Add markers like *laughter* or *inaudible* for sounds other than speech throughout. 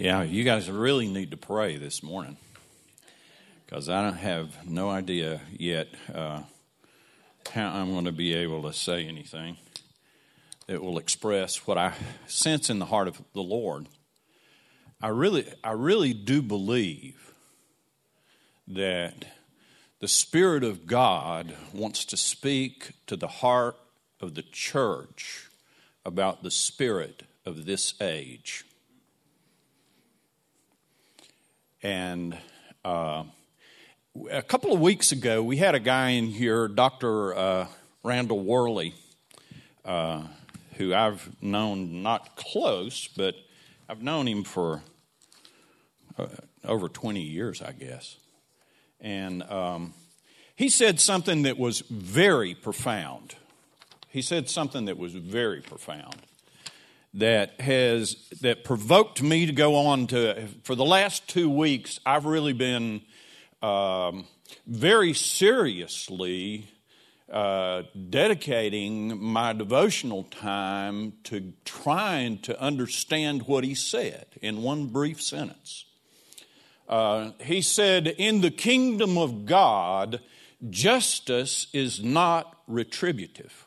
Yeah, you guys really need to pray this morning because I don't have no idea yet uh, how I'm going to be able to say anything that will express what I sense in the heart of the Lord. I really, I really do believe that the Spirit of God wants to speak to the heart of the church about the spirit of this age. And uh, a couple of weeks ago, we had a guy in here, Dr. Uh, Randall Worley, uh, who I've known not close, but I've known him for uh, over 20 years, I guess. And um, he said something that was very profound. He said something that was very profound that has that provoked me to go on to for the last two weeks i've really been um, very seriously uh, dedicating my devotional time to trying to understand what he said in one brief sentence. Uh, he said in the kingdom of god justice is not retributive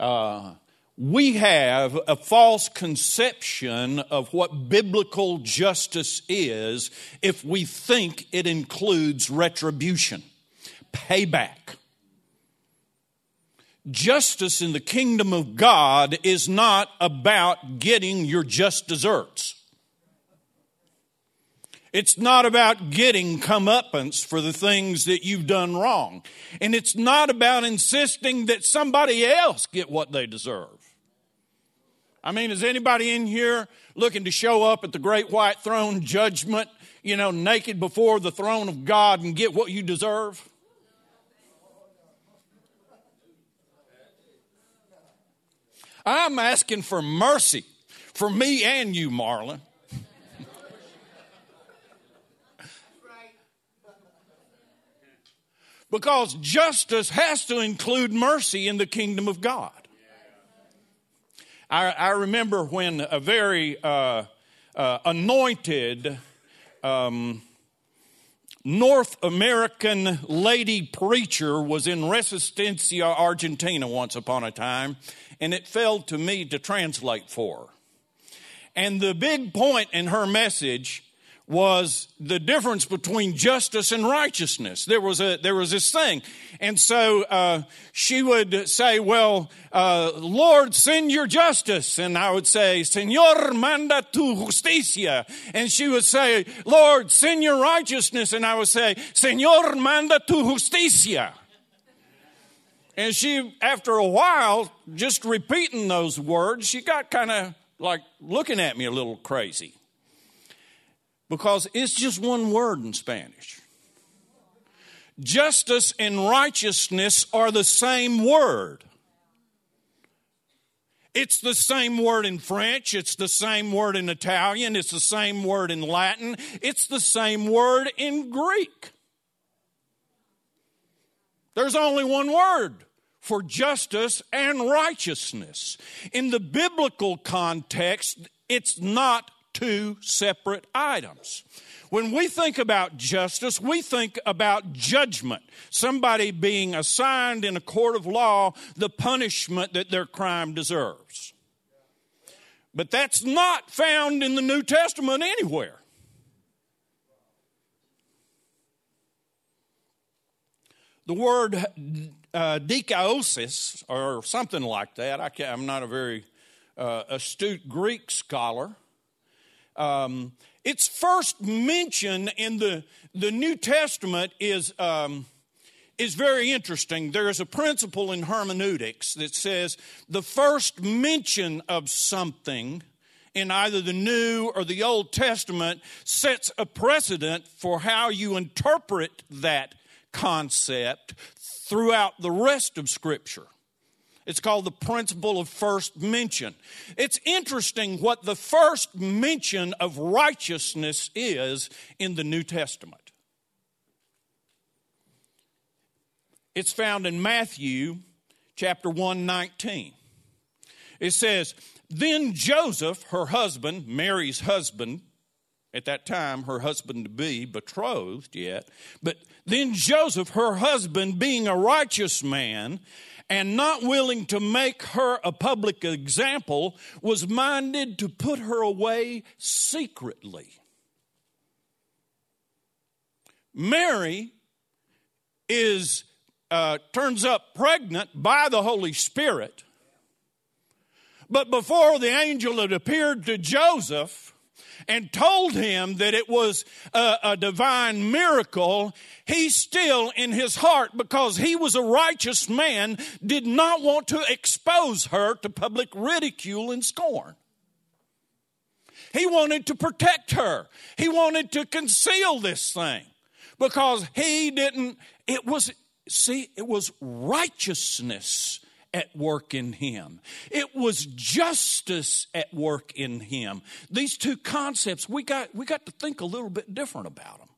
uh, we have a false conception of what biblical justice is if we think it includes retribution, payback. Justice in the kingdom of God is not about getting your just deserts. It's not about getting comeuppance for the things that you've done wrong. And it's not about insisting that somebody else get what they deserve. I mean, is anybody in here looking to show up at the great white throne judgment, you know, naked before the throne of God and get what you deserve? I'm asking for mercy for me and you, Marlon. Because justice has to include mercy in the kingdom of God. I, I remember when a very uh, uh, anointed um, North American lady preacher was in Resistencia, Argentina once upon a time, and it fell to me to translate for her. And the big point in her message was the difference between justice and righteousness. There was a there was this thing, and so uh, she would say, "Well, uh, Lord, send your justice," and I would say, "Señor, manda tu justicia," and she would say, "Lord, send your righteousness," and I would say, "Señor, manda tu justicia." And she, after a while, just repeating those words, she got kind of like looking at me a little crazy because it's just one word in Spanish. Justice and righteousness are the same word. It's the same word in French, it's the same word in Italian, it's the same word in Latin, it's the same word in Greek. There's only one word for justice and righteousness. In the biblical context, it's not two separate items. When we think about justice, we think about judgment. Somebody being assigned in a court of law the punishment that their crime deserves. But that's not found in the New Testament anywhere. The word uh, dikaiosis, or something like that, I am not a very uh, astute Greek scholar um, its first mention in the, the New Testament is, um, is very interesting. There is a principle in hermeneutics that says the first mention of something in either the New or the Old Testament sets a precedent for how you interpret that concept throughout the rest of Scripture. It's called the principle of first mention. It's interesting what the first mention of righteousness is in the New Testament. It's found in Matthew chapter 119. It says, Then Joseph, her husband, Mary's husband, at that time her husband to be betrothed yet, but then Joseph, her husband, being a righteous man and not willing to make her a public example, was minded to put her away secretly. Mary is uh, turns up pregnant by the Holy Spirit. But before the angel had appeared to Joseph and told him that it was a, a, divine miracle, he still, in his heart, because he was a righteous man, did not want to expose her to public ridicule and scorn. He wanted to protect her, he wanted to conceal this thing because he didn't, it was See, it was righteousness at work in him. It was justice at work in him. These two concepts, we got, we got to think a little bit different about them.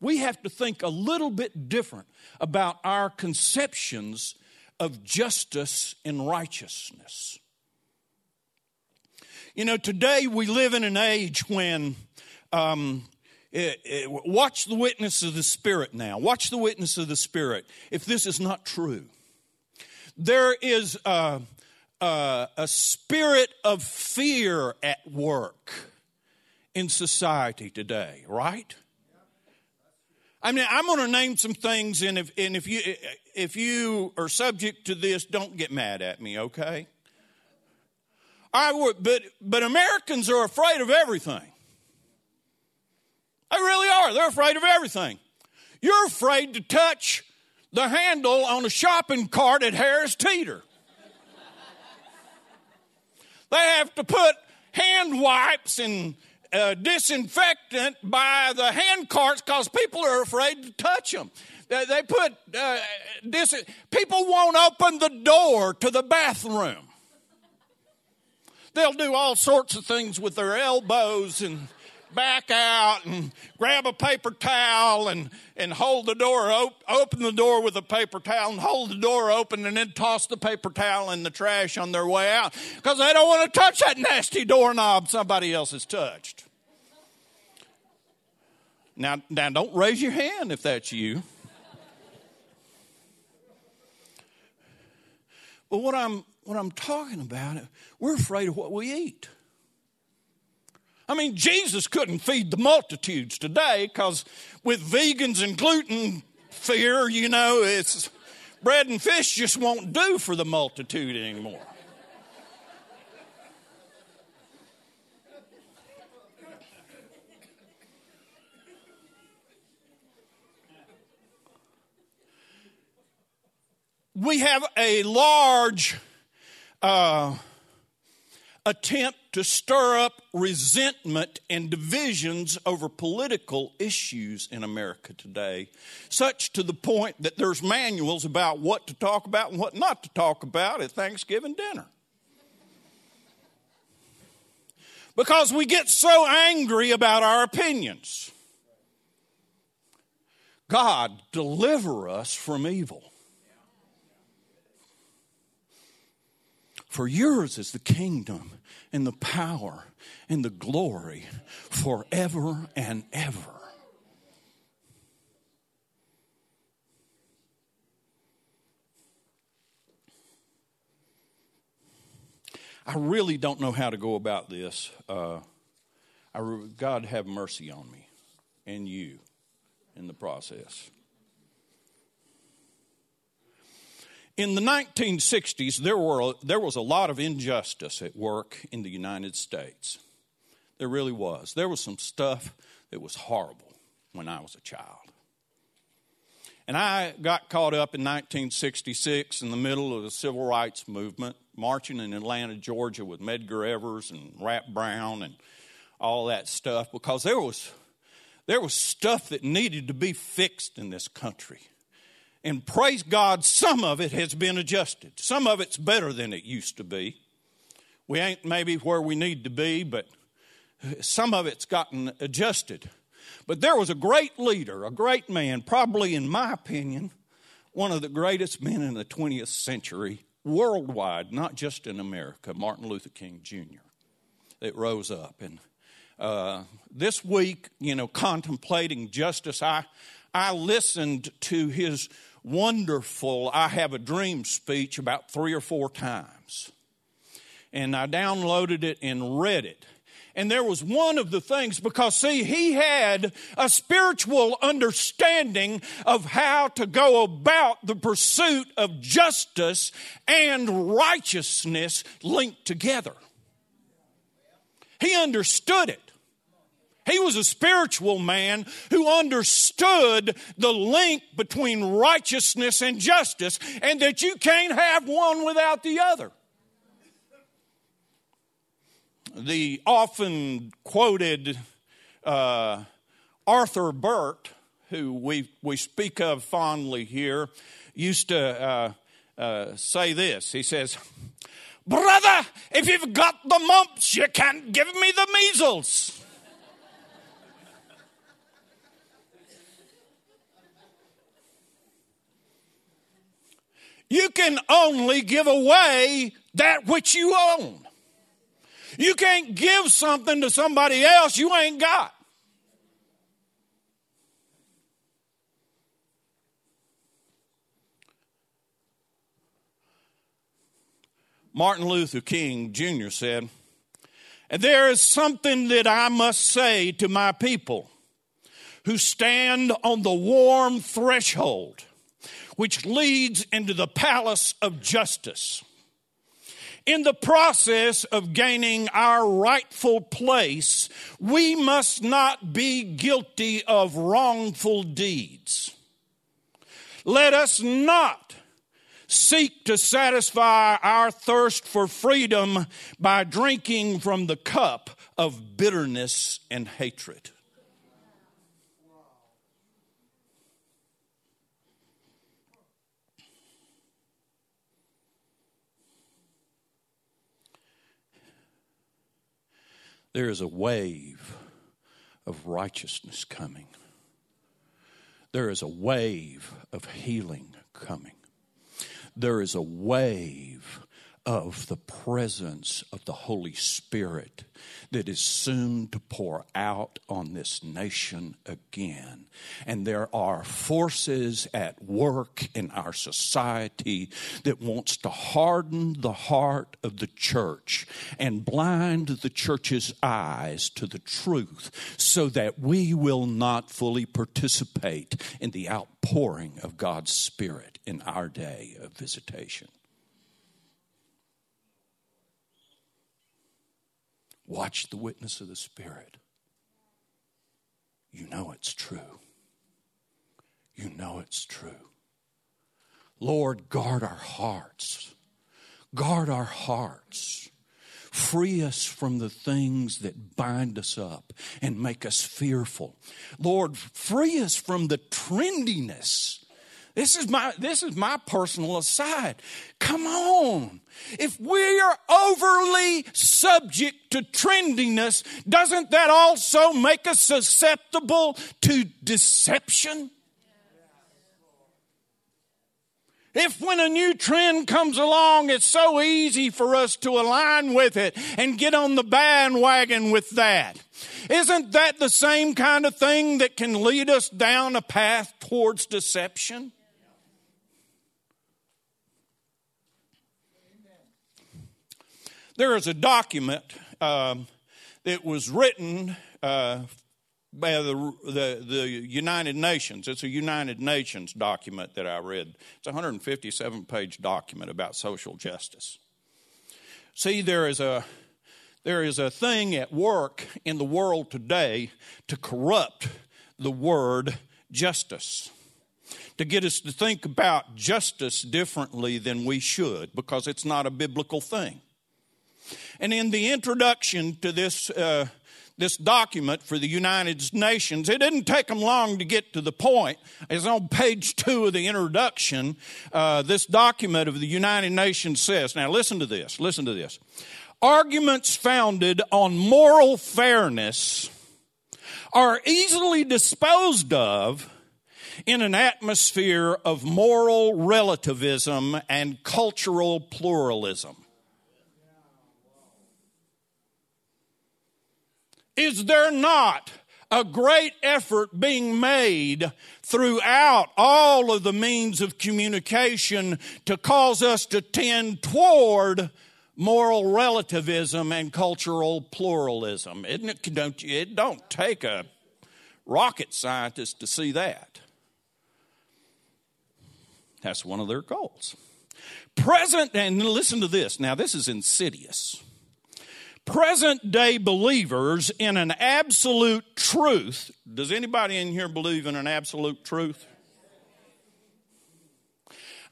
We have to think a little bit different about our conceptions of justice and righteousness. You know, today we live in an age when um, it, it, watch the witness of the Spirit now. Watch the witness of the Spirit. If this is not true, there is a, a, a spirit of fear at work in society today, right? I mean, I'm going to name some things, and if, and if you if you are subject to this, don't get mad at me, okay? I would, but but Americans are afraid of everything. They really are. They're afraid of everything. You're afraid to touch the handle on a shopping cart at Harris Teeter. they have to put hand wipes and uh, disinfectant by the hand carts because people are afraid to touch them. They, they put uh, dis- people won't open the door to the bathroom. They'll do all sorts of things with their elbows and back out and grab a paper towel and, and hold the door, op- open the door with a paper towel and hold the door open and then toss the paper towel in the trash on their way out because they don't want to touch that nasty doorknob somebody else has touched. Now, now don't raise your hand if that's you. But what I'm what I'm talking about, we're afraid of what we eat. I mean, Jesus couldn't feed the multitudes today because with vegans and gluten fear, you know, it's bread and fish just won't do for the multitude anymore. We have a large uh, attempt to stir up resentment and divisions over political issues in America today, such to the point that there's manuals about what to talk about and what not to talk about at Thanksgiving dinner. Because we get so angry about our opinions. God, deliver us from evil. For yours is the kingdom and the power and the glory forever and ever. I really don't know how to go about this. Uh, I, God have mercy on me and you in the process. In the 1960s, there, were, there was a lot of injustice at work in the United States. There really was. There was some stuff that was horrible when I was a child. And I got caught up in 1966 in the middle of the civil rights movement, marching in Atlanta, Georgia with Medgar Evers and Rap Brown and all that stuff because there was, there was stuff that needed to be fixed in this country. And praise God, some of it has been adjusted. Some of it's better than it used to be. We ain't maybe where we need to be, but some of it's gotten adjusted. But there was a great leader, a great man, probably in my opinion, one of the greatest men in the 20th century worldwide, not just in America, Martin Luther King Jr., that rose up. And uh, this week, you know, contemplating justice, I, I listened to his wonderful I Have a Dream speech about three or four times. And I downloaded it and read it. And there was one of the things, because see, he had a spiritual understanding of how to go about the pursuit of justice and righteousness linked together. He understood it. He was a spiritual man who understood the link between righteousness and justice, and that you can't have one without the other the often quoted uh, Arthur Burt, who we, we speak of fondly here, used to uh, uh, say this. He says, Brother, if you've got the mumps, you can't give me the measles. You can only give away that which you own. You can't give something to somebody else you ain't got. Martin Luther King Jr. said, there is something that I must say to my people who stand on the warm threshold which leads into the palace of justice in the process of gaining our rightful place, we must not be guilty of wrongful deeds. Let us not seek to satisfy our thirst for freedom by drinking from the cup of bitterness and hatred. There is a wave of righteousness coming. There is a wave of healing coming. There is a wave of the presence of the Holy Spirit that is soon to pour out on this nation again. And there are forces at work in our society that wants to harden the heart of the church and blind the church's eyes to the truth so that we will not fully participate in the outpouring of God's Spirit in our day of visitation. Watch the witness of the Spirit. You know it's true. You know it's true. Lord, guard our hearts. Guard our hearts. Free us from the things that bind us up and make us fearful. Lord, free us from the trendiness this is my this is my personal aside. Come on. If we are overly subject to trendiness, doesn't that also make us susceptible to deception? If when a new trend comes along, it's so easy for us to align with it and get on the bandwagon with that. Isn't that the same kind of thing that can lead us down a path towards deception? There is a document um, that was written uh, by the, the, the, United Nations. It's a United Nations document that I read. It's a 157 page document about social justice. See, there is a there is a thing at work in the world today to corrupt the word justice to get us to think about justice differently than we should because it's not a biblical thing. And in the introduction to this, uh, this document for the United Nations, it didn't take them long to get to the point. It's on page two of the introduction. Uh, this document of the United Nations says, now listen to this, listen to this. Arguments founded on moral fairness are easily disposed of in an atmosphere of moral relativism and cultural pluralism. Is there not a great effort being made throughout all of the means of communication to cause us to tend toward moral relativism and cultural pluralism. Isn't it? Don't it don't take a rocket scientist to see that. That's one of their goals. Present, and listen to this. Now, this is insidious present day believers in an absolute truth. Does anybody in here believe in an absolute truth?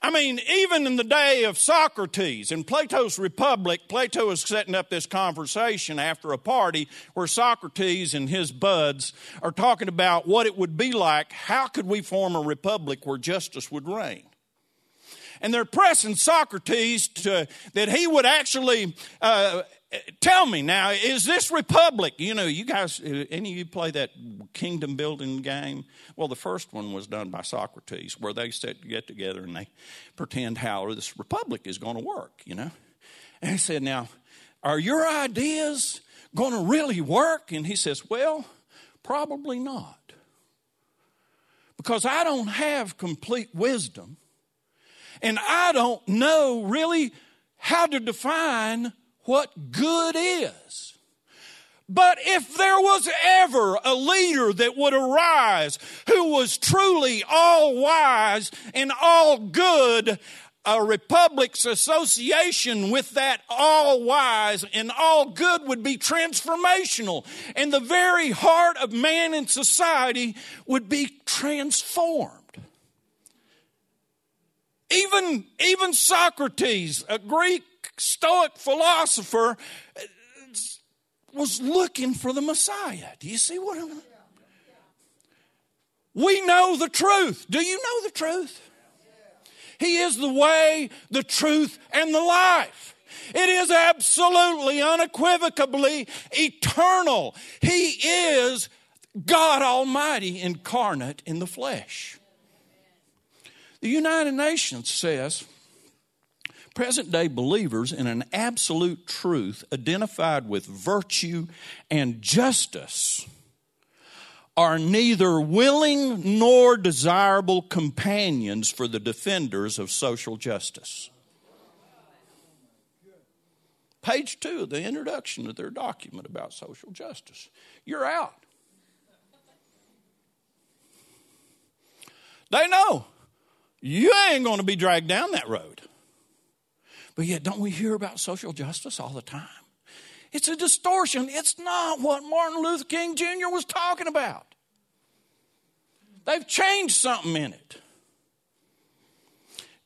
I mean, even in the day of Socrates, in Plato's Republic, Plato is setting up this conversation after a party where Socrates and his buds are talking about what it would be like. How could we form a republic where justice would reign? And they're pressing Socrates to, that he would actually uh, tell me now, is this republic? You know, you guys, any of you play that kingdom building game? Well, the first one was done by Socrates, where they sit, get together and they pretend how this republic is going to work, you know? And he said, Now, are your ideas going to really work? And he says, Well, probably not. Because I don't have complete wisdom, and I don't know really how to define what good is. But if there was ever a leader that would arise who was truly all wise and all good, a republic's association with that all wise and all good would be transformational. And the very heart of man and society would be transformed. Even, even Socrates, a Greek Stoic philosopher uh, was looking for the Messiah. Do you see what I'm We know the truth. Do you know the truth? He is the way, the truth, and the life. It is absolutely, unequivocally eternal. He is God Almighty incarnate in the flesh. The United Nations says present day believers in an absolute truth identified with virtue and justice are neither willing nor desirable companions for the defenders of social justice. Page two of the introduction of their document about social justice. You're out. They know you ain't going to be dragged down that road. But yet, don't we hear about social justice all the time? It's a distortion. It's not what Martin Luther King Jr. was talking about. They've changed something in it.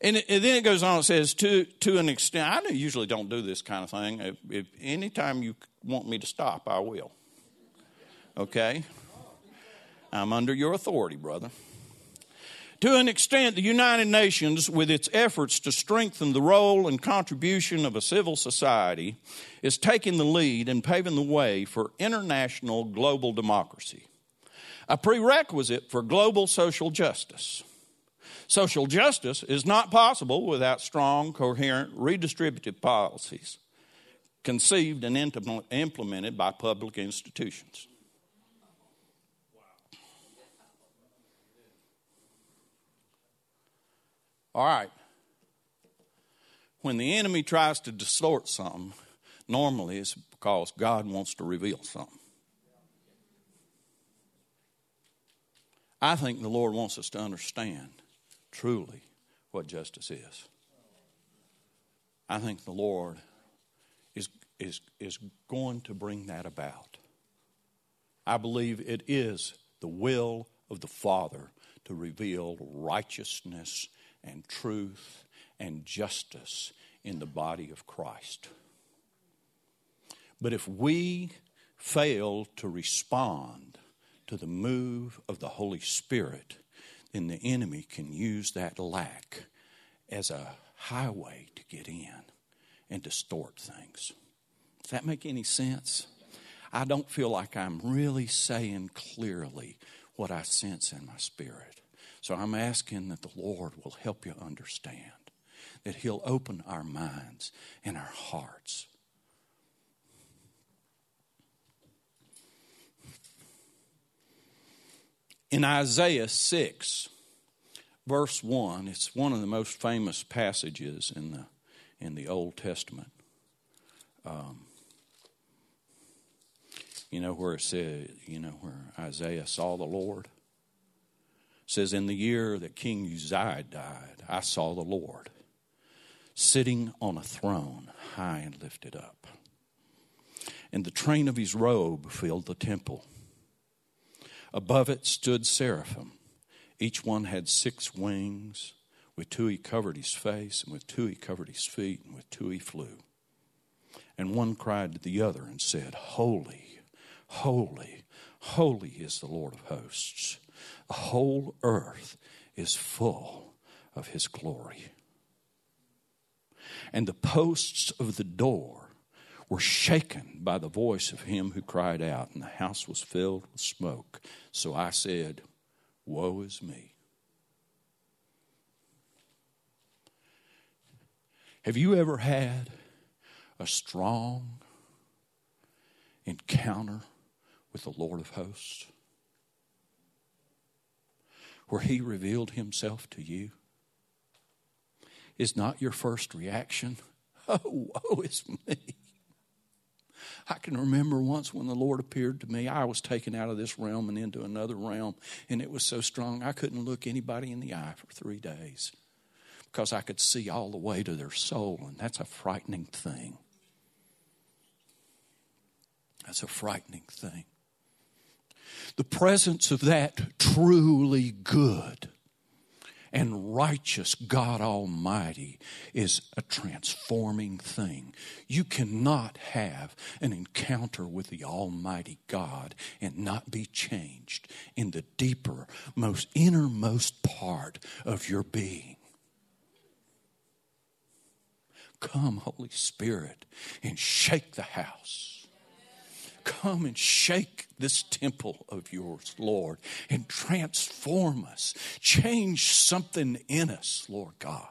And, it, and then it goes on, it says, to, to an extent, I usually don't do this kind of thing. If, if anytime you want me to stop, I will. Okay? I'm under your authority, brother. To an extent, the United Nations, with its efforts to strengthen the role and contribution of a civil society, is taking the lead and paving the way for international global democracy, a prerequisite for global social justice. Social justice is not possible without strong, coherent, redistributive policies conceived and implemented by public institutions. All right. When the enemy tries to distort something, normally it's because God wants to reveal something. I think the Lord wants us to understand truly what justice is. I think the Lord is, is, is going to bring that about. I believe it is the will of the Father to reveal righteousness and truth and justice in the body of Christ. But if we fail to respond to the move of the Holy Spirit, then the enemy can use that lack as a highway to get in and distort things. Does that make any sense? I don't feel like I'm really saying clearly what I sense in my spirit. So I'm asking that the Lord will help you understand, that He'll open our minds and our hearts. In Isaiah 6, verse 1, it's one of the most famous passages in the, in the Old Testament. Um, you know where it said, you know, where Isaiah saw the Lord? Says, In the year that King Uzziah died, I saw the Lord sitting on a throne, high and lifted up. And the train of his robe filled the temple. Above it stood seraphim. Each one had six wings. With two he covered his face, and with two he covered his feet, and with two he flew. And one cried to the other and said, Holy, holy, holy is the Lord of hosts. The whole earth is full of his glory. And the posts of the door were shaken by the voice of him who cried out, and the house was filled with smoke. So I said, Woe is me. Have you ever had a strong encounter with the Lord of hosts? Where He revealed Himself to you? Is not your first reaction, *laughs* oh, woe is me? I can remember once when the Lord appeared to me, I was taken out of this realm and into another realm, and it was so strong I couldn't look anybody in the eye for three days because I could see all the way to their soul, and that's a frightening thing. That's a frightening thing the presence of that truly good and righteous God Almighty is a transforming thing. You cannot have an encounter with the Almighty God and not be changed in the deeper, most innermost part of your being. Come, Holy Spirit, and shake the house come and shake this temple of yours, Lord, and transform us. Change something in us, Lord God.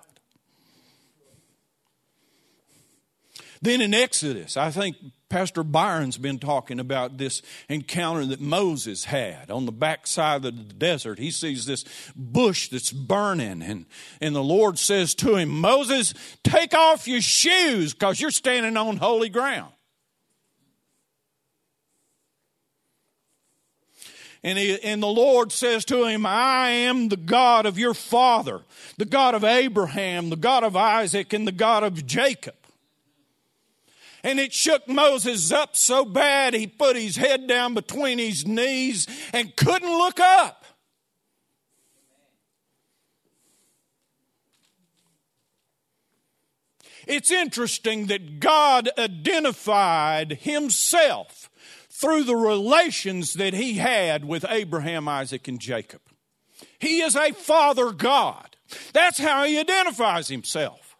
Then in Exodus, I think Pastor Byron's been talking about this encounter that Moses had on the backside of the desert. He sees this bush that's burning, and, and the Lord says to him, Moses, take off your shoes because you're standing on holy ground. And, he, and the Lord says to him, I am the God of your father, the God of Abraham, the God of Isaac, and the God of Jacob. And it shook Moses up so bad he put his head down between his knees and couldn't look up. It's interesting that God identified himself through the relations that he had with Abraham, Isaac, and Jacob. He is a father God. That's how he identifies himself.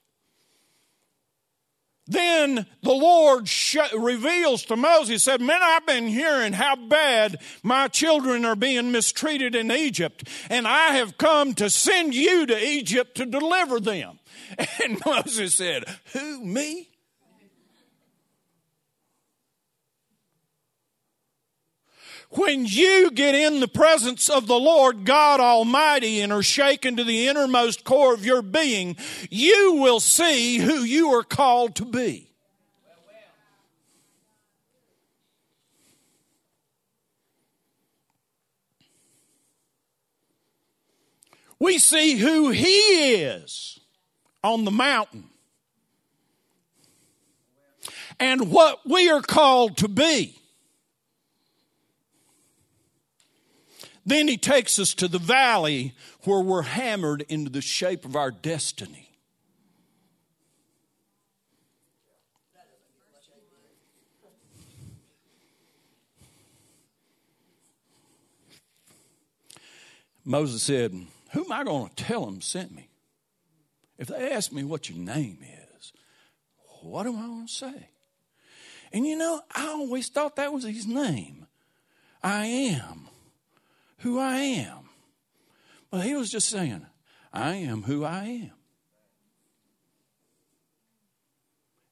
Then the Lord sh- reveals to Moses, said, Man, I've been hearing how bad my children are being mistreated in Egypt, and I have come to send you to Egypt to deliver them. *laughs* And Moses said, Who, me? When you get in the presence of the Lord God Almighty and are shaken to the innermost core of your being, you will see who you are called to be. We see who He is on the mountain and what we are called to be. Then he takes us to the valley where we're hammered into the shape of our destiny. Moses said, Who am I going to tell them sent me? If they ask me what your name is, what am I going to say? And you know, I always thought that was his name. I am who I am. But he was just saying, I am who I am.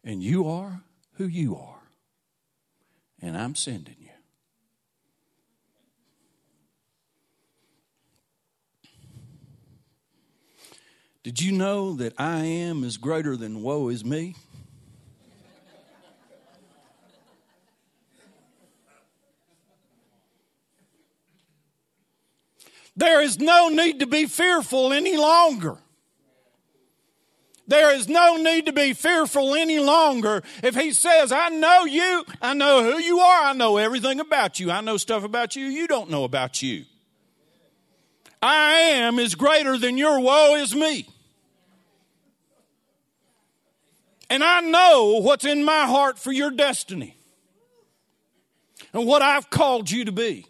And you are who you are. And I'm sending you. Did you know that I am is greater than woe is me? There is no need to be fearful any longer. There is no need to be fearful any longer. If he says, I know you, I know who you are, I know everything about you, I know stuff about you you don't know about you. I am is greater than your woe is me. And I know what's in my heart for your destiny and what I've called you to be.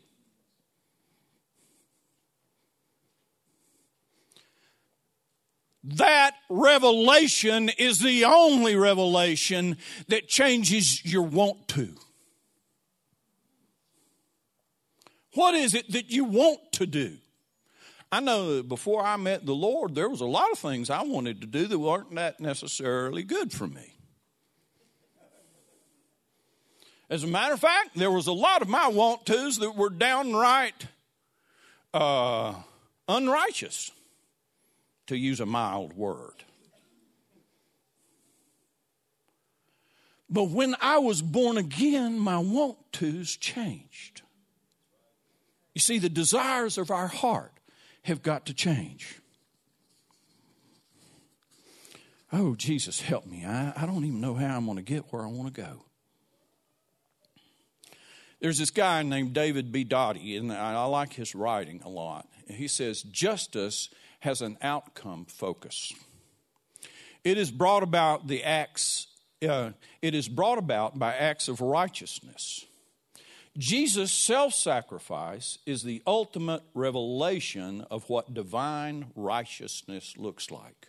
That revelation is the only revelation that changes your want to. What is it that you want to do? I know that before I met the Lord, there was a lot of things I wanted to do that weren't that necessarily good for me. As a matter of fact, there was a lot of my want tos that were downright uh, unrighteous to use a mild word. But when I was born again, my want tos changed. You see, the desires of our heart have got to change. Oh, Jesus, help me. I, I don't even know how I'm going to get where I want to go. There's this guy named David B. Dottie, and I, I like his writing a lot. He says, Justice has an outcome focus. It is brought about the acts. Uh, it is brought about by acts of righteousness. Jesus' self sacrifice is the ultimate revelation of what divine righteousness looks like.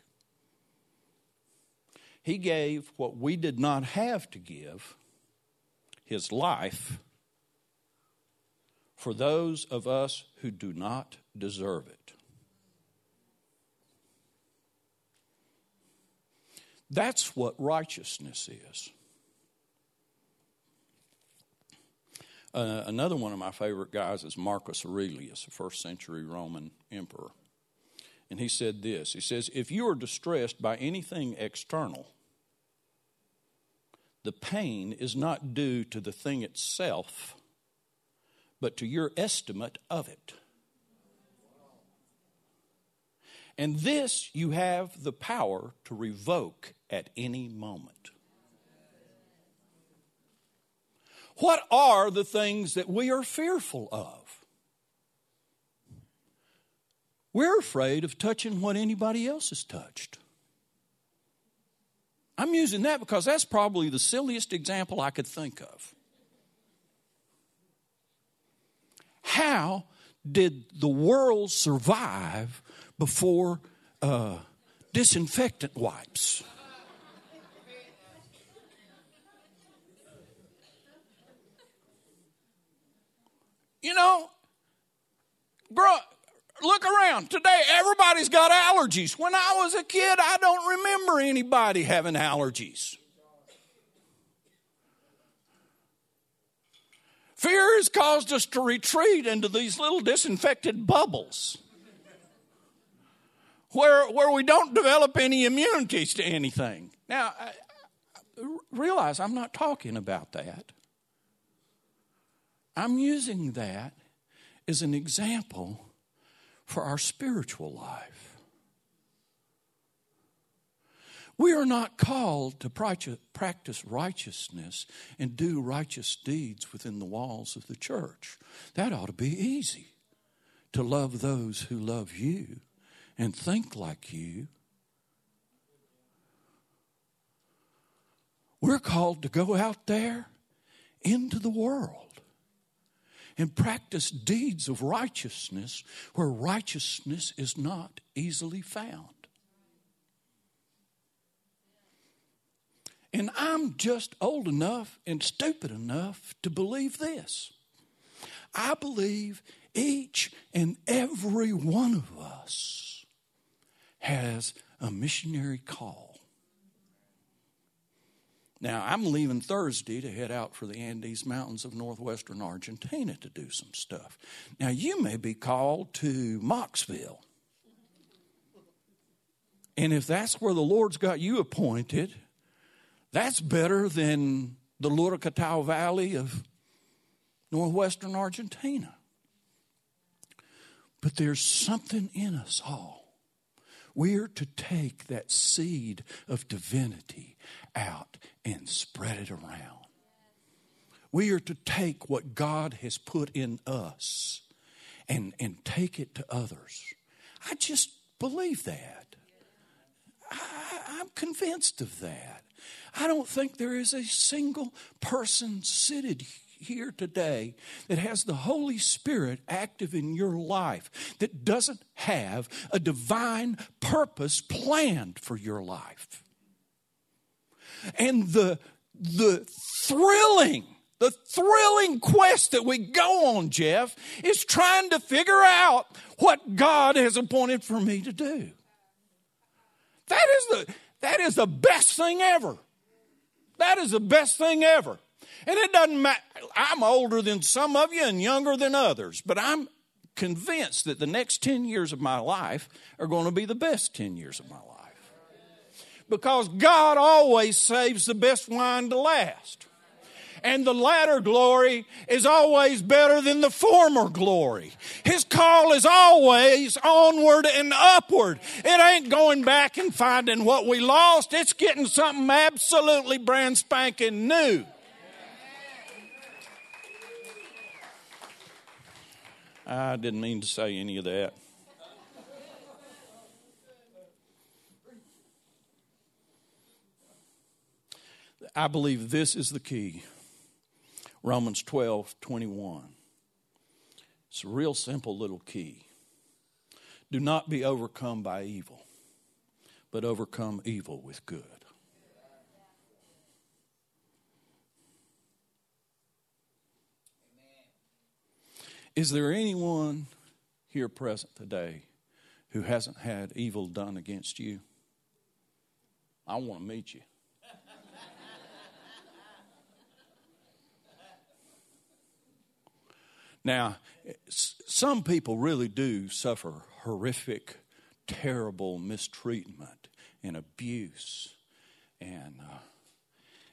He gave what we did not have to give his life for those of us who do not deserve it. That's what righteousness is. Uh, another one of my favorite guys is Marcus Aurelius, a first century Roman emperor. And he said this He says, If you are distressed by anything external, the pain is not due to the thing itself, but to your estimate of it. And this you have the power to revoke at any moment. What are the things that we are fearful of? We're afraid of touching what anybody else has touched. I'm using that because that's probably the silliest example I could think of. How did the world survive before uh, disinfectant wipes. You know, bro, look around. Today, everybody's got allergies. When I was a kid, I don't remember anybody having allergies. Fear has caused us to retreat into these little disinfected bubbles where, where we don't develop any immunities to anything. Now, I, I realize I'm not talking about that. I'm using that as an example for our spiritual life. We are not called to practice righteousness and do righteous deeds within the walls of the church. That ought to be easy to love those who love you and think like you. We're called to go out there into the world and practice deeds of righteousness where righteousness is not easily found. And I'm just old enough and stupid enough to believe this. I believe Each and every one of us has a missionary call. Now, I'm leaving Thursday to head out for the Andes Mountains of northwestern Argentina to do some stuff. Now, you may be called to Mocksville. And if that's where the Lord's got you appointed, that's better than the Luracatao Valley of northwestern Argentina. But there's something in us all. We're to take that seed of divinity out and spread it around. We are to take what God has put in us and, and take it to others. I just believe that. I, I'm convinced of that. I don't think there is a single person seated here today that has the Holy Spirit active in your life that doesn't have a divine purpose planned for your life. And the, the thrilling, the thrilling quest that we go on, Jeff, is trying to figure out what God has appointed for me to do. That is the, that is the best thing ever. That is the best thing ever. And it doesn't matter. I'm older than some of you and younger than others, but I'm convinced that the next 10 years of my life are going to be the best 10 years of my life. Because God always saves the best wine to last and the latter glory is always better than the former glory. His call is always onward and upward. It ain't going back and finding what we lost, it's getting something absolutely brand spanking new. I didn't mean to say any of that. I believe this is the key Romans 12 21. It's a real simple little key. Do not be overcome by evil, but overcome evil with good. Is there anyone here present today who hasn't had evil done against you? I want to meet you. Now, some people really do suffer horrific, terrible mistreatment and abuse, and uh,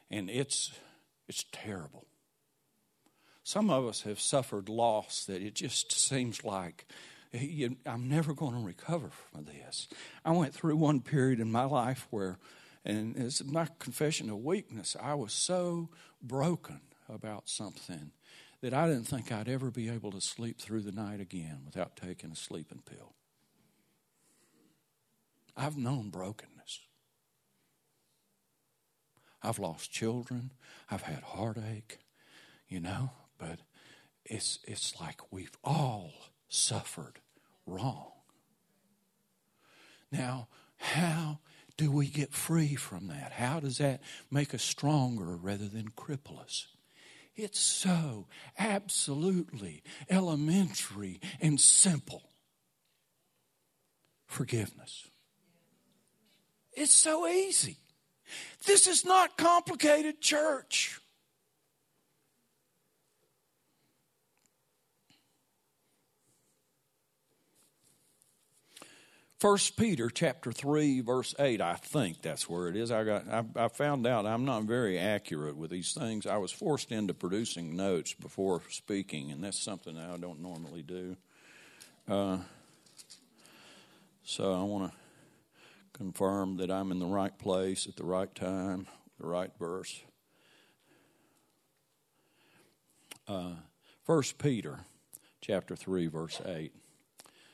and it's it's terrible. Some of us have suffered loss that it just seems like I'm never going to recover from this. I went through one period in my life where, and it's my confession of weakness, I was so broken about something that I didn't think I'd ever be able to sleep through the night again without taking a sleeping pill. I've known brokenness. I've lost children. I've had heartache, you know, but it's, it's like we've all suffered wrong. Now, how do we get free from that? How does that make us stronger rather than cripple us? It's so absolutely elementary and simple. Forgiveness. It's so easy. This is not complicated, church. First Peter chapter three verse eight. I think that's where it is. I got. I, I, found out I'm not very accurate with these things. I was forced into producing notes before speaking, and that's something that I don't normally do. Uh, so I want to confirm that I'm in the right place at the right time, the right verse. Uh, First Peter chapter three verse eight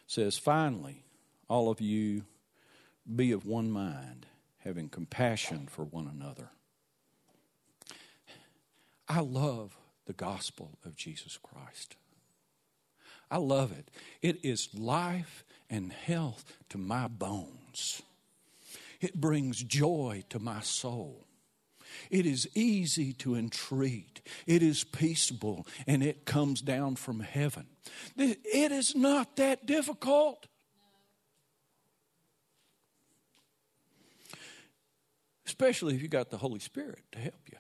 says, "Finally." All of you be of one mind, having compassion for one another. I love the gospel of Jesus Christ. I love it. It is life and health to my bones. It brings joy to my soul. It is easy to entreat it is peaceable, and it comes down from heaven. It is not that difficult. Especially if you got the Holy Spirit to help you.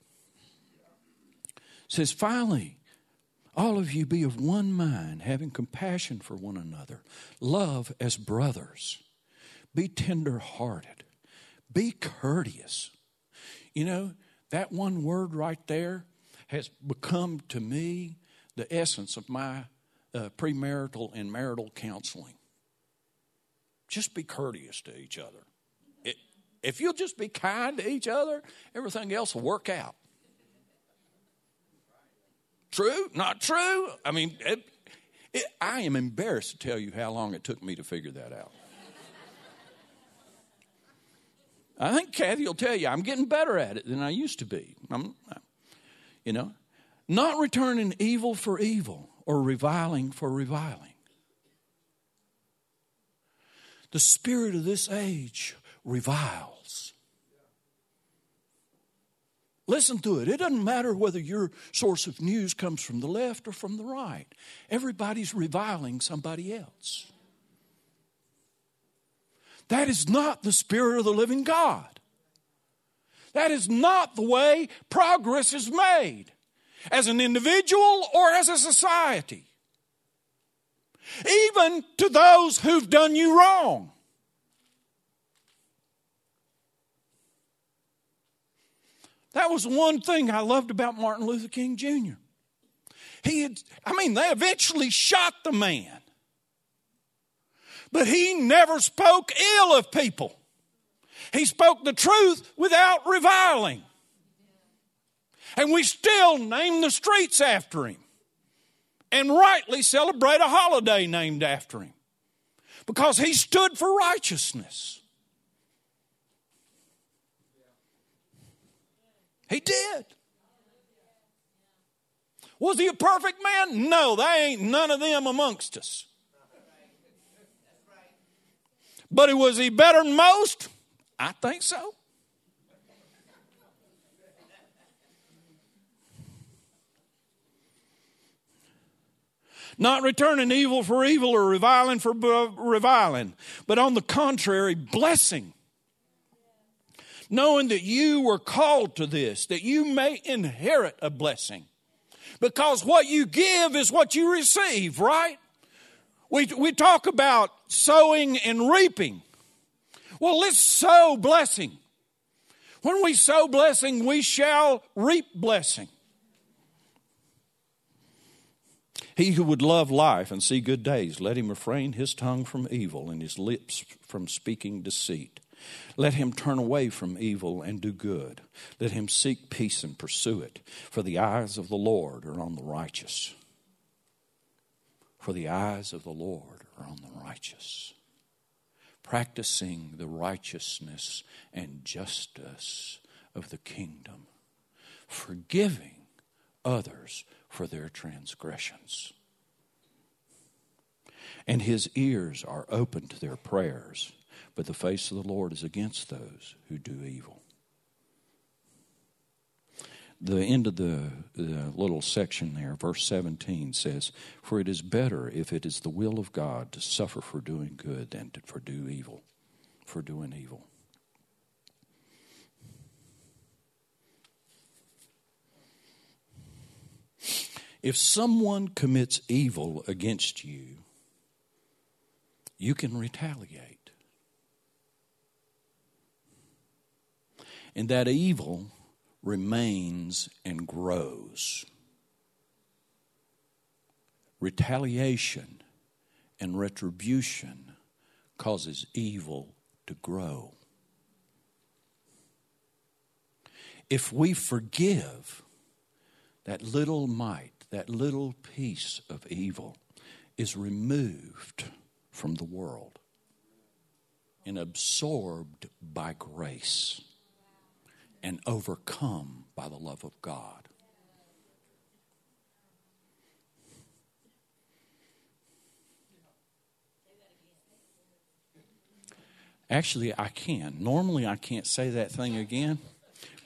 It says, finally, all of you be of one mind, having compassion for one another, love as brothers, be tender hearted, be courteous. You know, that one word right there has become to me the essence of my uh, premarital and marital counseling. Just be courteous to each other. If you'll just be kind to each other, everything else will work out. True? Not true? I mean, it, it, I am embarrassed to tell you how long it took me to figure that out. I think Kathy will tell you I'm getting better at it than I used to be. I'm, you know, not returning evil for evil or reviling for reviling. The spirit of this age reviles. Listen to it. It doesn't matter whether your source of news comes from the left or from the right. Everybody's reviling somebody else. That is not the Spirit of the living God. That is not the way progress is made as an individual or as a society. Even to those who've done you wrong. That was one thing I loved about Martin Luther King Jr. He had, I mean, they eventually shot the man. But he never spoke ill of people. He spoke the truth without reviling. And we still name the streets after him and rightly celebrate a holiday named after him because he stood for righteousness. He did. Was he a perfect man? No, there ain't none of them amongst us. But was he better than most? I think so. Not returning evil for evil or reviling for reviling, but on the contrary, blessing. Knowing that you were called to this, that you may inherit a blessing. Because what you give is what you receive, right? We, we talk about sowing and reaping. Well, let's sow blessing. When we sow blessing, we shall reap blessing. He who would love life and see good days, let him refrain his tongue from evil and his lips from speaking deceit. Let him turn away from evil and do good. Let him seek peace and pursue it. For the eyes of the Lord are on the righteous for the eyes of the Lord are on the righteous. Practicing the righteousness and justice of the kingdom, forgiving others for their transgressions. And his ears are open to their prayers, but the face of the Lord is against those who do evil the end of the, the, little section there, verse 17 says, For it is better if it is the will of God to suffer for doing good than to, for do evil, for doing evil. If someone commits evil against you, you can retaliate. And that evil remains and grows. Retaliation and retribution causes evil to grow. If we forgive, that little mite, that little piece of evil is removed from the world and absorbed by grace and overcome by the love of God. Actually, I can. Normally, I can't say that thing again.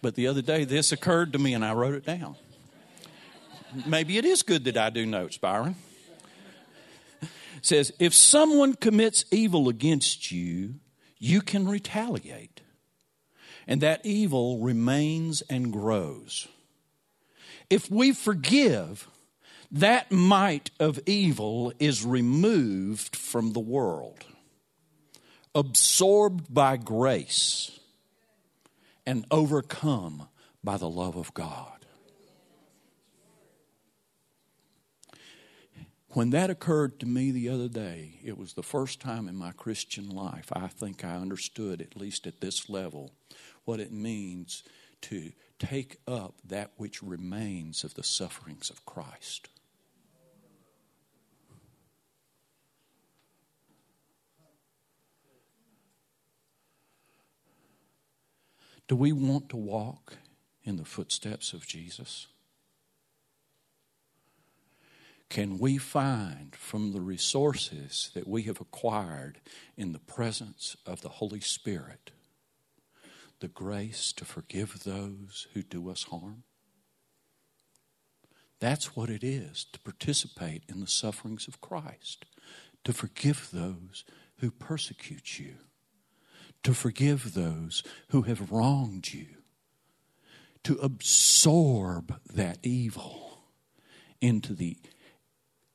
But the other day, this occurred to me and I wrote it down. maybe it is good that I do notes, Byron. It says, if someone commits evil against you, you can retaliate. And that evil remains and grows. If we forgive, that might of evil is removed from the world, absorbed by grace, and overcome by the love of God. When that occurred to me the other day, it was the first time in my Christian life I think I understood, at least at this level, what it means to take up that which remains of the sufferings of Christ. Do we want to walk in the footsteps of Jesus? Can we find from the resources that we have acquired in the presence of the Holy Spirit the grace to forgive those who do us harm? That's what it is to participate in the sufferings of Christ, to forgive those who persecute you to forgive those who have wronged you, to absorb that evil into the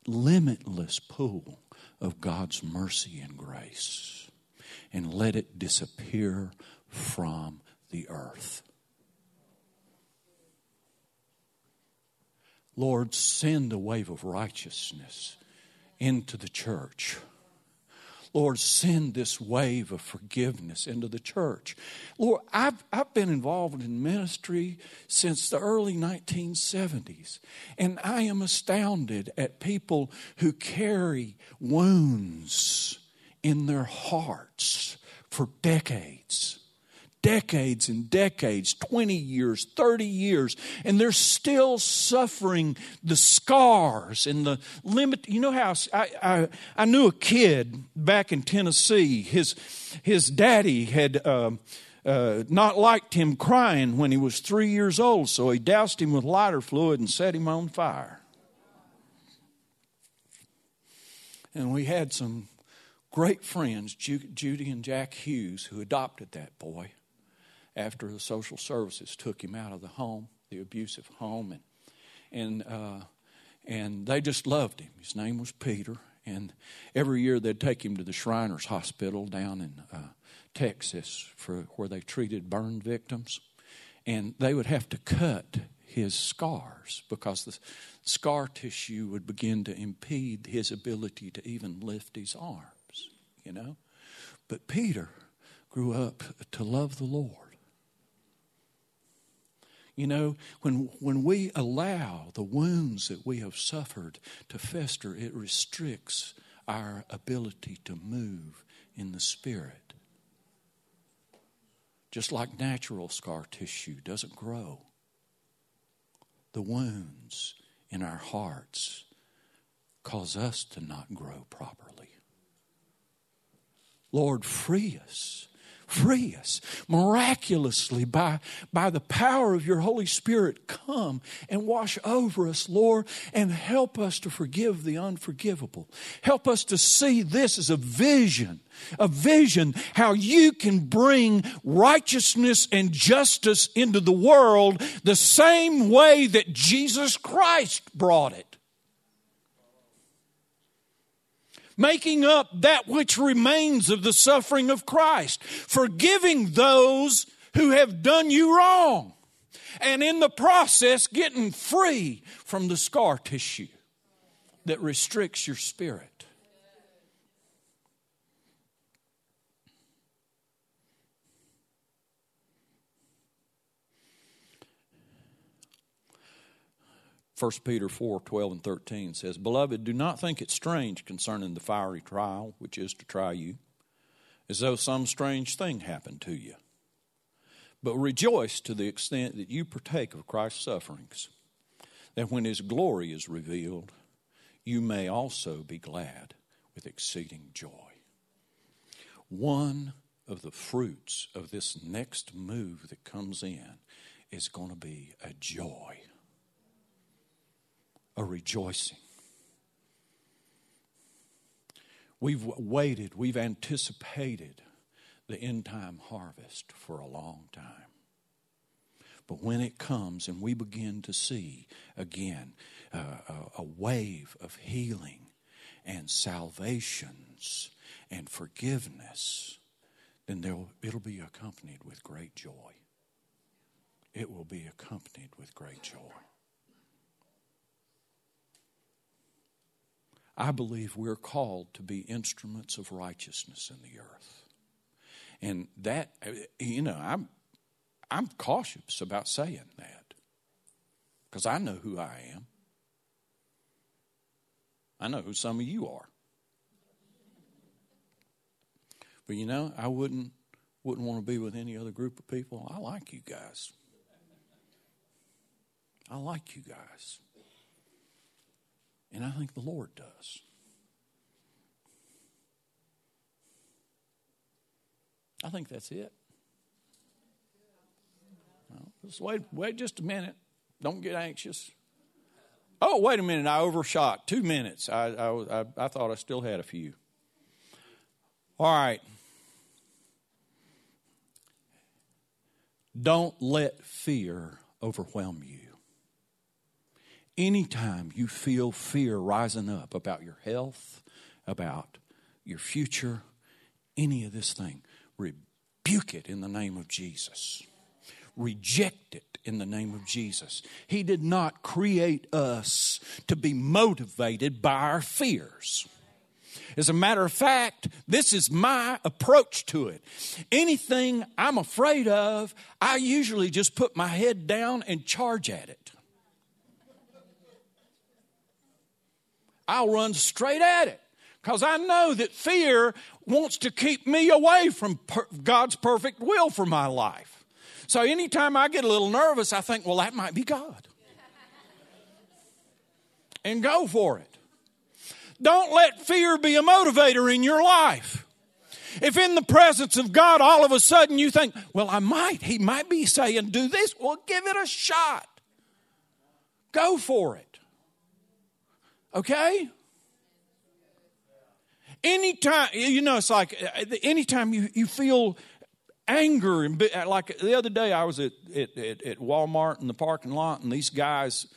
limitless pool of God's mercy and grace and let it disappear from the earth. Lord, send a wave of righteousness into the church. Lord, send this wave of forgiveness into the church. Lord, I've, I've been involved in ministry since the early 1970s, and I am astounded at people who carry wounds in their hearts for decades decades and decades 20 years, 30 years, and they're still suffering the scars and the limit. You know how I, I, I knew a kid back in Tennessee, his, his daddy had. Uh, uh, not liked him crying when he was three years old, so he doused him with lighter fluid and set him on fire. And we had some great friends, Judy and Jack Hughes, who adopted that boy after the social services took him out of the home, the abusive home, and and uh, and they just loved him. His name was Peter, and every year they'd take him to the Shriners Hospital down in uh, Texas for where they treated burn victims, and they would have to cut his scars because the scar tissue would begin to impede his ability to even lift his arms, you know. But Peter grew up to love the Lord you know, when, when we allow the wounds that we have suffered to fester, it restricts our ability to move in the Spirit. Just like natural scar tissue doesn't grow, the wounds in our hearts cause us to not grow properly. Lord, free us free us miraculously by, by the power of your Holy Spirit. Come and wash over us, Lord, and help us to forgive the unforgivable. Help us to see this as a vision, a vision how you can bring righteousness and justice into the world the same way that Jesus Christ brought it. Making up that which remains of the suffering of Christ, forgiving those who have done you wrong, and in the process, getting free from the scar tissue that restricts your spirit. 1 Peter 4 12 and 13 says, Beloved, do not think it strange concerning the fiery trial which is to try you, as though some strange thing happened to you. But rejoice to the extent that you partake of Christ's sufferings, that when his glory is revealed, you may also be glad with exceeding joy. One of the fruits of this next move that comes in is going to be a joy a rejoicing. We've waited, we've anticipated the end time harvest for a long time. But when it comes and we begin to see again uh, a, a wave of healing and salvations and forgiveness, then it'll be accompanied with great joy. It will be accompanied with great joy. I believe we're called to be instruments of righteousness in the earth. And that, you know, I'm, I'm cautious about saying that because I know who I am. I know who some of you are. But you know, I wouldn't wouldn't want to be with any other group of people. I like you guys. I like you guys. And I think the Lord does. I think that's it. Just wait, wait just a minute. Don't get anxious. Oh, wait a minute. I overshot. Two minutes. I, I, I, I thought I still had a few. All right. Don't let fear overwhelm you. Anytime you feel fear rising up about your health, about your future, any of this thing, rebuke it in the name of Jesus. Reject it in the name of Jesus. He did not create us to be motivated by our fears. As a matter of fact, this is my approach to it. Anything I'm afraid of, I usually just put my head down and charge at it. I'll run straight at it because I know that fear wants to keep me away from per- God's perfect will for my life. So anytime I get a little nervous, I think, well, that might be God. and go for it. Don't let fear be a motivator in your life. If in the presence of God, all of a sudden you think, well, I might, He might be saying, do this, well, give it a shot. Go for it. Okay? Anytime, you know, it's like anytime you, you feel anger like the other day I was at, at, at Walmart in the parking lot and these guys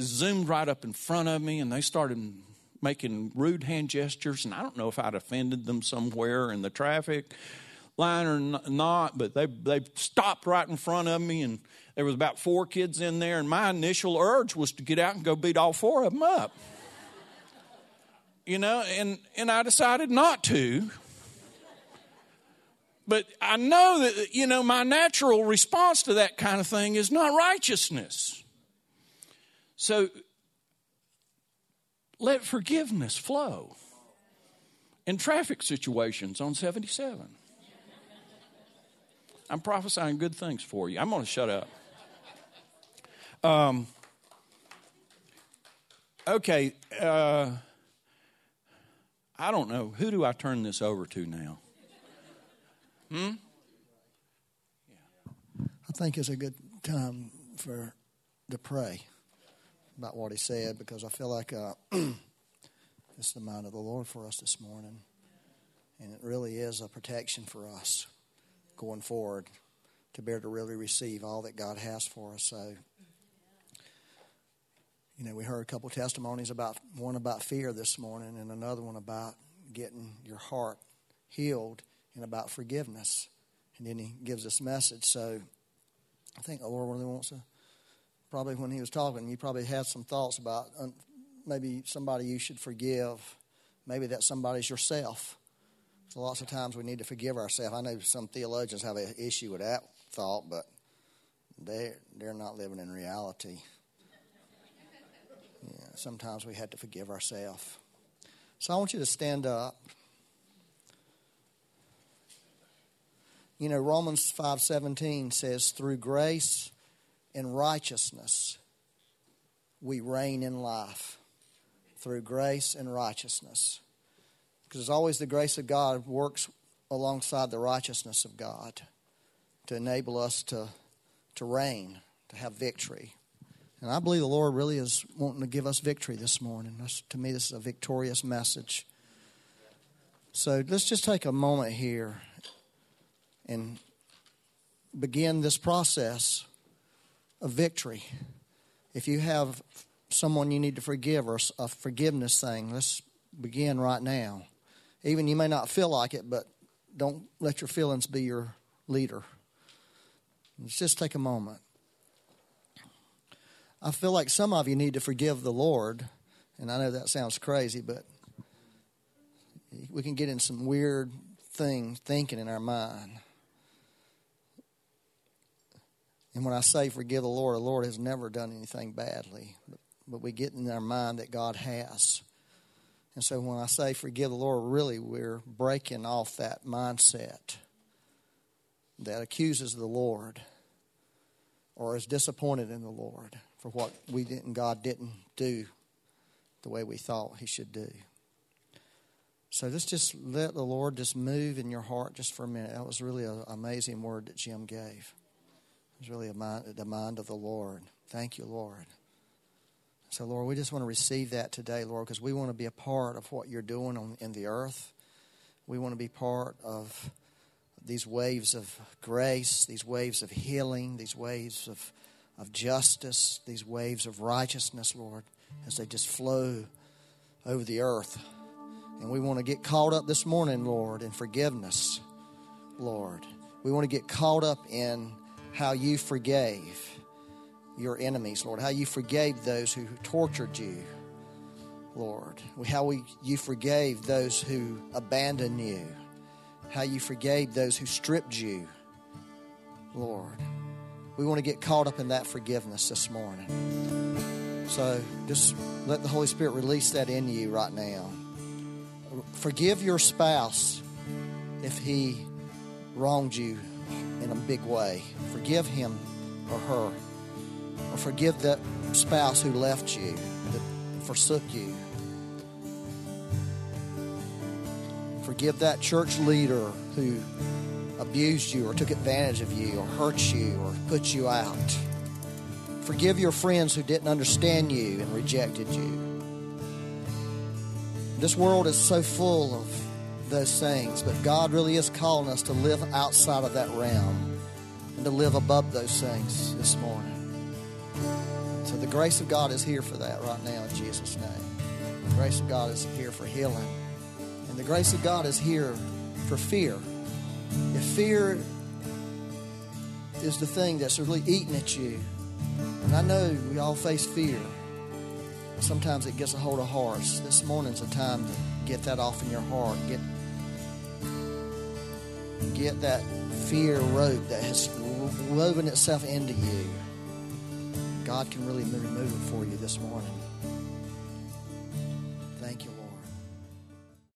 zoomed right up in front of me and they started making rude hand gestures and I don't know if I'd offended them somewhere in the traffic line or not, but they they stopped right in front of me and there was about four kids in there and my initial urge was to get out and go beat all four of them up you know, and, and I decided not to. But I know that, you know, my natural response to that kind of thing is not righteousness. So let forgiveness flow in traffic situations on 77. I'm prophesying good things for you. I'm going to shut up. Um, okay. Uh, I don't know. Who do I turn this over to now? Hmm? Yeah. I think it's a good time for to pray about what he said because I feel like uh, *clears throat* it's the mind of the Lord for us this morning. And it really is a protection for us going forward to be able to really receive all that God has for us. So you know, we heard a couple testimonies about one about fear this morning and another one about getting your heart healed and about forgiveness. And then he gives this message. So I think the Lord really wants to, probably when he was talking, you probably had some thoughts about um, maybe somebody you should forgive. Maybe that somebody's yourself. So lots of times we need to forgive ourselves. I know some theologians have an issue with that thought, but they they're not living in reality. Sometimes we have to forgive ourselves. So I want you to stand up. You know, Romans 5:17 says through grace and righteousness we reign in life. Through grace and righteousness. Because it's always the grace of God works alongside the righteousness of God to enable us to, to reign, to have victory. And I believe the Lord really is wanting to give us victory this morning. That's, to me, this is a victorious message. So let's just take a moment here and begin this process of victory. If you have someone you need to forgive or a forgiveness thing, let's begin right now. Even you may not feel like it, but don't let your feelings be your leader. Let's just take a moment. I feel like some of you need to forgive the Lord, and I know that sounds crazy, but we can get in some weird things thinking in our mind. And when I say forgive the Lord, the Lord has never done anything badly, but, but we get in our mind that God has. And so when I say forgive the Lord, really we're breaking off that mindset that accuses the Lord or is disappointed in the Lord for what we didn't God didn't do the way we thought he should do. So let's just let the Lord just move in your heart just for a minute. That was really an amazing word that Jim gave. It was really a mind, the mind of the Lord. Thank you, Lord. So, Lord, we just want to receive that today, Lord, because we want to be a part of what you're doing on, in the earth. We want to be part of these waves of grace, these waves of healing, these waves of, of justice, these waves of righteousness, Lord, as they just flow over the earth. And we want to get caught up this morning, Lord, in forgiveness, Lord. We want to get caught up in how you forgave your enemies, Lord, how you forgave those who tortured you, Lord, how we, you forgave those who abandoned you, how you forgave those who stripped you, Lord. We want to get caught up in that forgiveness this morning. So just let the Holy Spirit release that in you right now. Forgive your spouse if he wronged you in a big way. Forgive him or her. Or forgive that spouse who left you, that forsook you. Forgive that church leader who abused you or took advantage of you or hurt you or put you out. Forgive your friends who didn't understand you and rejected you. This world is so full of those things, but God really is calling us to live outside of that realm and to live above those things this morning. So the grace of God is here for that right now in Jesus' name. The grace of God is here for healing. And the grace of God is here for fear. If fear is the thing that's really eating at you, and I know we all face fear sometimes it gets a hold of hearts. This morning's a time to get that off in your heart. Get get that fear rope that has woven itself into you. God can really remove it for you this morning.